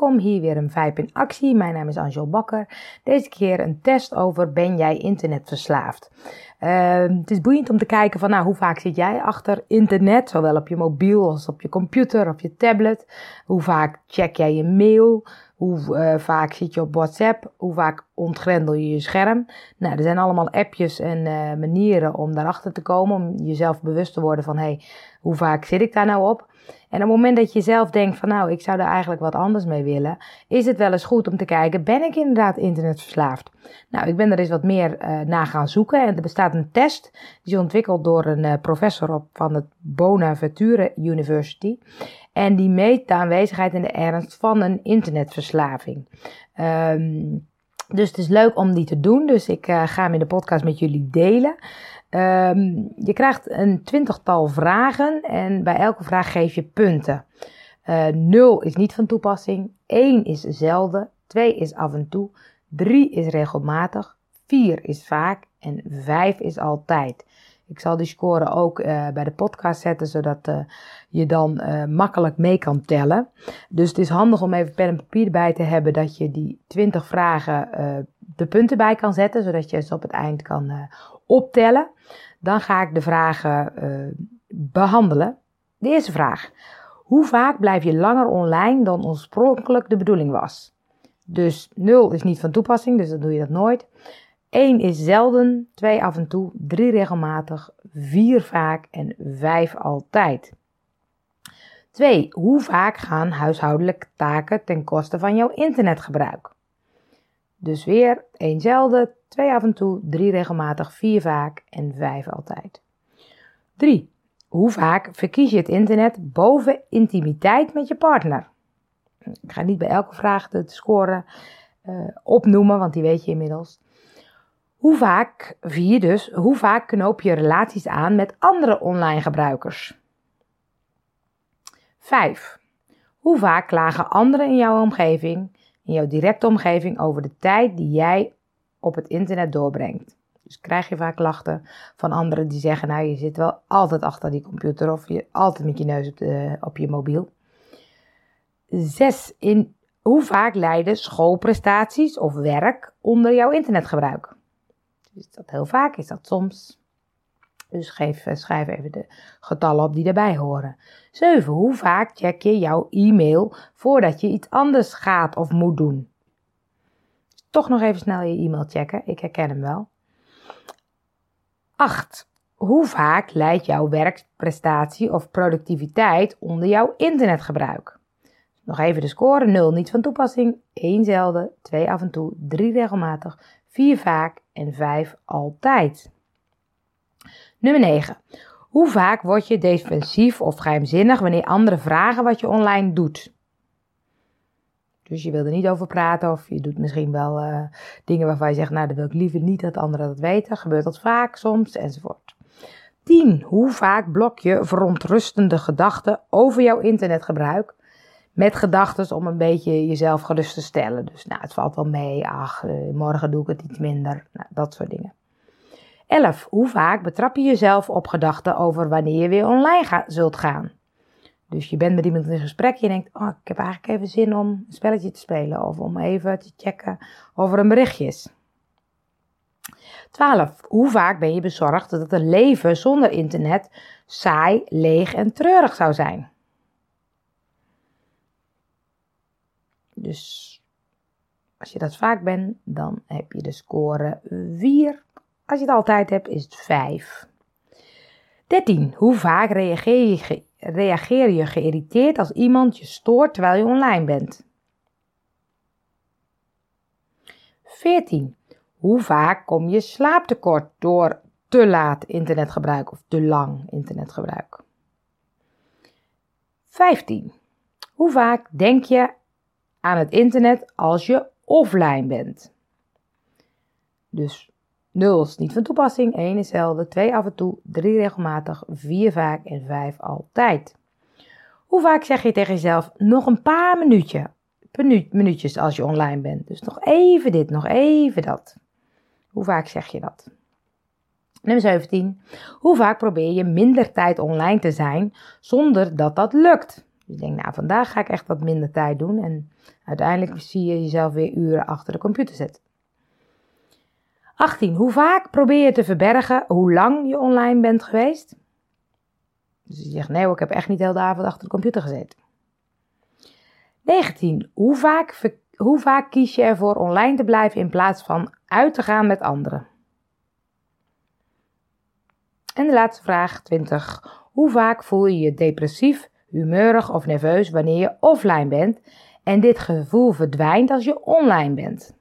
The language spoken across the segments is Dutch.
welkom. Hier weer een Vijp in actie. Mijn naam is Angel Bakker. Deze keer een test over ben jij internetverslaafd? Uh, het is boeiend om te kijken van nou, hoe vaak zit jij achter internet, zowel op je mobiel als op je computer of je tablet. Hoe vaak check jij je mail? Hoe uh, vaak zit je op WhatsApp? Hoe vaak ontgrendel je je scherm? Nou, er zijn allemaal appjes en uh, manieren om daarachter te komen, om jezelf bewust te worden van hé, hey, hoe vaak zit ik daar nou op? En op het moment dat je zelf denkt van nou, ik zou er eigenlijk wat anders mee willen, is het wel eens goed om te kijken, ben ik inderdaad internetverslaafd? Nou, ik ben er eens wat meer uh, naar gaan zoeken en er bestaat een test, die is ontwikkeld door een uh, professor op, van het Bonaventure University. En die meet de aanwezigheid en de ernst van een internetverslaving. Um, dus het is leuk om die te doen, dus ik uh, ga hem in de podcast met jullie delen. Um, je krijgt een twintigtal vragen en bij elke vraag geef je punten. Uh, 0 is niet van toepassing, 1 is zelden, 2 is af en toe, 3 is regelmatig, 4 is vaak en 5 is altijd. Ik zal die score ook uh, bij de podcast zetten, zodat uh, je dan uh, makkelijk mee kan tellen. Dus het is handig om even pen en papier erbij te hebben, dat je die 20 vragen de punten bij kan zetten, zodat je ze op het eind kan optellen. Dan ga ik de vragen behandelen. De eerste vraag. Hoe vaak blijf je langer online dan oorspronkelijk de bedoeling was? Dus 0 is niet van toepassing, dus dan doe je dat nooit. 1 is zelden, 2 af en toe, 3 regelmatig, 4 vaak en 5 altijd. 2. Hoe vaak gaan huishoudelijke taken ten koste van jouw internetgebruik? Dus weer 1 zelden, 2 af en toe, 3 regelmatig, 4 vaak en 5 altijd. 3. Hoe vaak verkies je het internet boven intimiteit met je partner? Ik ga niet bij elke vraag de score uh, opnoemen, want die weet je inmiddels. Hoe vaak, vier dus, hoe vaak knoop je relaties aan met andere online gebruikers? 5. Hoe vaak klagen anderen in jouw omgeving, in jouw directe omgeving, over de tijd die jij op het internet doorbrengt? Dus krijg je vaak klachten van anderen die zeggen, nou je zit wel altijd achter die computer of je altijd met je neus op, de, op je mobiel. 6. In hoe vaak leiden schoolprestaties of werk onder jouw internetgebruik? Is dat heel vaak? Is dat soms? Dus geef, eh, schrijf even de getallen op die daarbij horen. 7. Hoe vaak check je jouw e-mail voordat je iets anders gaat of moet doen? Toch nog even snel je e-mail checken. Ik herken hem wel. 8. Hoe vaak leidt jouw werkprestatie of productiviteit onder jouw internetgebruik? Nog even de score. 0 niet van toepassing. 1 zelden. 2 af en toe. 3 regelmatig. 4 vaak en 5 altijd. Nummer 9. Hoe vaak word je defensief of geheimzinnig wanneer anderen vragen wat je online doet? Dus je wil er niet over praten of je doet misschien wel uh, dingen waarvan je zegt, nou dat wil ik liever niet dat anderen dat weten. Gebeurt dat vaak soms enzovoort. 10. Hoe vaak blok je verontrustende gedachten over jouw internetgebruik met gedachten om een beetje jezelf gerust te stellen. Dus nou, het valt wel mee. Ach, uh, morgen doe ik het iets minder. Nou, dat soort dingen. 11. Hoe vaak betrap je jezelf op gedachten over wanneer je weer online ga, zult gaan? Dus je bent met iemand in gesprek. Je denkt, oh, ik heb eigenlijk even zin om een spelletje te spelen. Of om even te checken of er een berichtje is. 12. Hoe vaak ben je bezorgd dat een leven zonder internet saai, leeg en treurig zou zijn? Dus als je dat vaak bent, dan heb je de score 4. Als je het altijd hebt, is het 5. 13. Hoe vaak reageer je, ge reageer je geïrriteerd als iemand je stoort terwijl je online bent? 14. Hoe vaak kom je slaaptekort door te laat internetgebruik of te lang internetgebruik? 15. Hoe vaak denk je aan het internet als je offline bent. Dus 0 is niet van toepassing, 1 is zelden, 2 af en toe, 3 regelmatig, 4 vaak en 5 altijd. Hoe vaak zeg je tegen jezelf nog een paar minuutje, minuutjes als je online bent? Dus nog even dit, nog even dat. Hoe vaak zeg je dat? Nummer 17. Hoe vaak probeer je minder tijd online te zijn zonder dat dat lukt? Dus ik denk, nou, vandaag ga ik echt wat minder tijd doen. En uiteindelijk zie je jezelf weer uren achter de computer zetten. 18. Hoe vaak probeer je te verbergen hoe lang je online bent geweest? Dus je zegt, nee, ik heb echt niet de hele avond achter de computer gezeten. 19. Hoe vaak, hoe vaak kies je ervoor online te blijven in plaats van uit te gaan met anderen? En de laatste vraag, 20. Hoe vaak voel je je depressief, humeurig of nerveus wanneer je offline bent en dit gevoel verdwijnt als je online bent?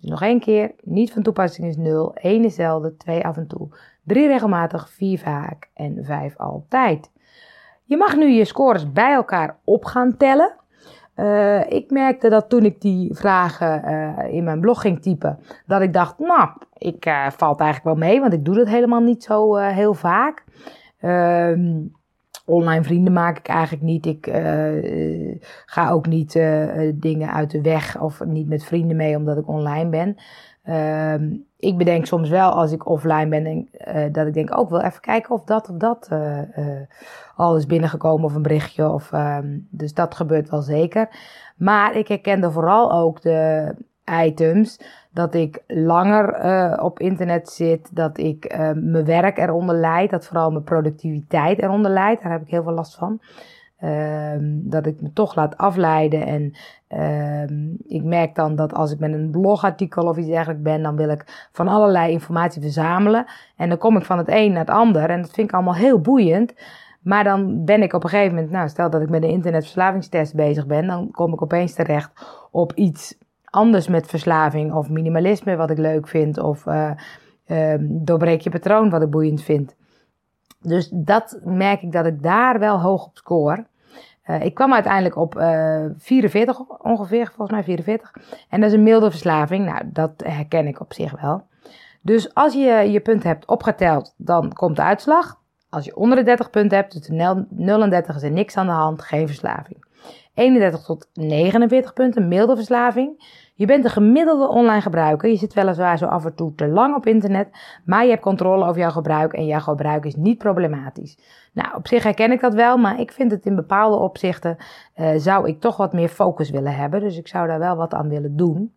Dus nog één keer, niet van toepassing is 0, 1 is zelden, 2 af en toe, 3 regelmatig, 4 vaak en 5 altijd. Je mag nu je scores bij elkaar op gaan tellen. Uh, ik merkte dat toen ik die vragen uh, in mijn blog ging typen, dat ik dacht, nou, ik uh, valt eigenlijk wel mee, want ik doe dat helemaal niet zo heel vaak. Online vrienden maak ik eigenlijk niet. Ik ga ook niet dingen uit de weg of niet met vrienden mee omdat ik online ben. Ehm, ik bedenk soms wel als ik offline ben en, dat ik denk ook oh, wel even kijken of dat of dat al is binnengekomen of een berichtje. Of, ehm, dus dat gebeurt wel zeker. Maar ik herkende vooral ook de items dat ik langer op internet zit, dat ik mijn werk eronder leid, dat vooral mijn productiviteit eronder leidt. Daar heb ik heel veel last van. Ehm, dat ik me toch laat afleiden. En uh, ik merk dan dat als ik met een blogartikel of iets dergelijks ben, dan wil ik van allerlei informatie verzamelen. En dan kom ik van het een naar het ander. En dat vind ik allemaal heel boeiend. Maar dan ben ik op een gegeven moment, nou stel dat ik met een internetverslavingstest bezig ben, dan kom ik opeens terecht op iets anders met verslaving of minimalisme wat ik leuk vind of uh, uh, doorbreek je patroon wat ik boeiend vind. Dus dat merk ik dat ik daar wel hoog op score. Uh, ik kwam uiteindelijk op uh, eh, 44 ongeveer, volgens mij 44. En dat is een milde verslaving. Nou, dat herken ik op zich wel. Dus als je je punten hebt opgeteld, dan komt de uitslag. Als je onder de 30 punten hebt, tussen 0 en 30 is er niks aan de hand, geen verslaving. 31 tot 49 punten, milde verslaving. Je bent een gemiddelde online gebruiker. Je zit weliswaar zo af en toe te lang op internet, maar je hebt controle over jouw gebruik en jouw gebruik is niet problematisch. Nou, op zich herken ik dat wel, maar ik vind het in bepaalde opzichten uh, zou ik toch wat meer focus willen hebben. Dus ik zou daar wel wat aan willen doen.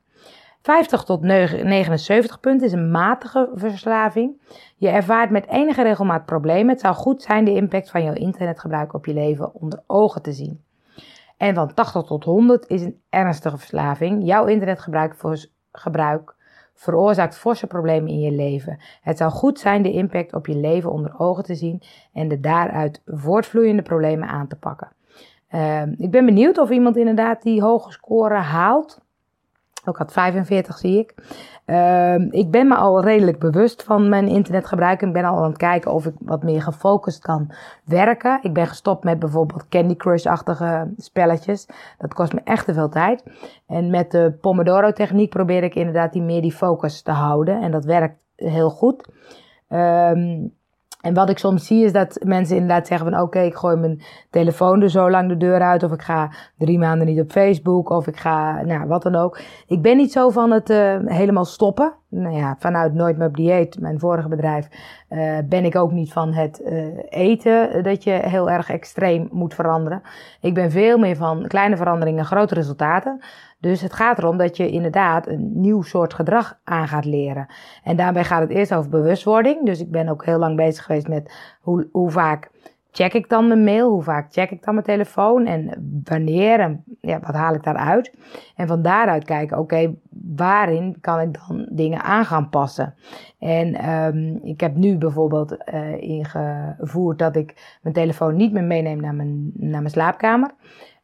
50 tot 79 punten is een matige verslaving. Je ervaart met enige regelmaat problemen. Het zou goed zijn de impact van jouw internetgebruik op je leven onder ogen te zien. En van 80 tot 100 is een ernstige verslaving. Jouw internetgebruik gebruik veroorzaakt forse problemen in je leven. Het zou goed zijn de impact op je leven onder ogen te zien en de daaruit voortvloeiende problemen aan te pakken. Uh, ik ben benieuwd of iemand inderdaad die hoge score haalt. Ook had 45 zie ik. Uh, ik ben me al redelijk bewust van mijn internetgebruik. Ik ben al aan het kijken of ik wat meer gefocust kan werken. Ik ben gestopt met bijvoorbeeld Candy Crush-achtige spelletjes. Dat kost me echt te veel tijd. En met de Pomodoro-techniek probeer ik inderdaad die meer die focus te houden. En dat werkt heel goed. Um, en wat ik soms zie is dat mensen inderdaad zeggen van oké, ik gooi mijn telefoon er zo lang de deur uit. Of ik ga drie maanden niet op Facebook. Of ik ga, nou wat dan ook. Ik ben niet zo van het uh, helemaal stoppen. Nou ja, vanuit Nooit meer dieet, mijn vorige bedrijf, uh, ben ik ook niet van het uh, eten. Dat je heel erg extreem moet veranderen. Ik ben veel meer van kleine veranderingen, grote resultaten. Dus het gaat erom dat je inderdaad een nieuw soort gedrag aan gaat leren. En daarbij gaat het eerst over bewustwording. Dus ik ben ook heel lang bezig geweest met hoe, hoe vaak check ik dan mijn mail? Hoe vaak check ik dan mijn telefoon? En wanneer? En ja, wat haal ik daaruit? En van daaruit kijken, oké, waarin kan ik dan dingen aan gaan passen? En um, ik heb nu bijvoorbeeld uh, ingevoerd dat ik mijn telefoon niet meer meeneem naar mijn, naar mijn slaapkamer.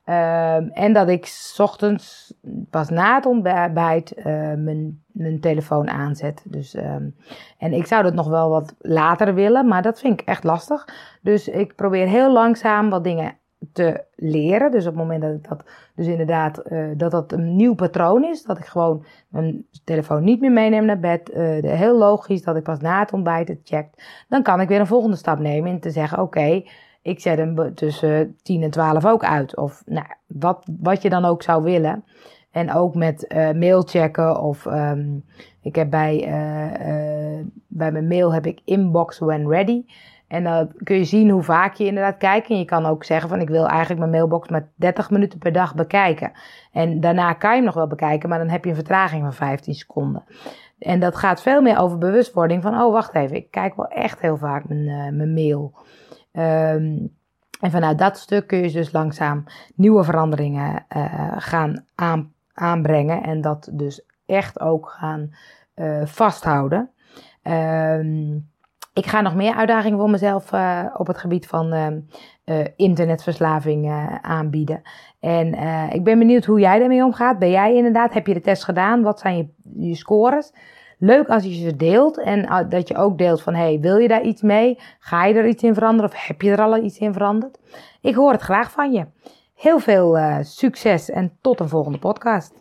Um, en dat ik s ochtends pas na het ontbijt uh, mijn, mijn telefoon aanzet. Dus, um, en ik zou dat nog wel wat later willen, maar dat vind ik echt lastig. Dus ik probeer heel langzaam wat dingen te leren. Dus op het moment dat ik dat, dus inderdaad, uh, dat dat een nieuw patroon is, dat ik gewoon mijn telefoon niet meer meeneem naar bed, uh, heel logisch dat ik pas na het ontbijt het check, dan kan ik weer een volgende stap nemen in te zeggen, oké, ik zet hem tussen 10 en 12 ook uit. Of nou, wat, wat je dan ook zou willen. En ook met uh, mail checken of um, ik heb bij, uh, uh, bij mijn mail heb ik inbox when ready. En dan kun je zien hoe vaak je inderdaad kijkt. En je kan ook zeggen van ik wil eigenlijk mijn mailbox maar 30 minuten per dag bekijken. En daarna kan je hem nog wel bekijken, maar dan heb je een vertraging van 15 seconden. En dat gaat veel meer over bewustwording van, oh wacht even, ik kijk wel echt heel vaak mijn, mijn mail. Um, en vanuit dat stuk kun je dus langzaam nieuwe veranderingen uh, gaan aan, aanbrengen. En dat dus echt ook gaan uh, vasthouden. Um, ik ga nog meer uitdagingen voor mezelf uh, op het gebied van uh, internetverslaving aanbieden. En ik ben benieuwd hoe jij daarmee omgaat. Ben jij inderdaad, heb je de test gedaan? Wat zijn je, je scores? Leuk als je ze deelt en dat je ook deelt van, hey, wil je daar iets mee? Ga je er iets in veranderen of heb je er al iets in veranderd? Ik hoor het graag van je. Heel veel uh, succes en tot een volgende podcast.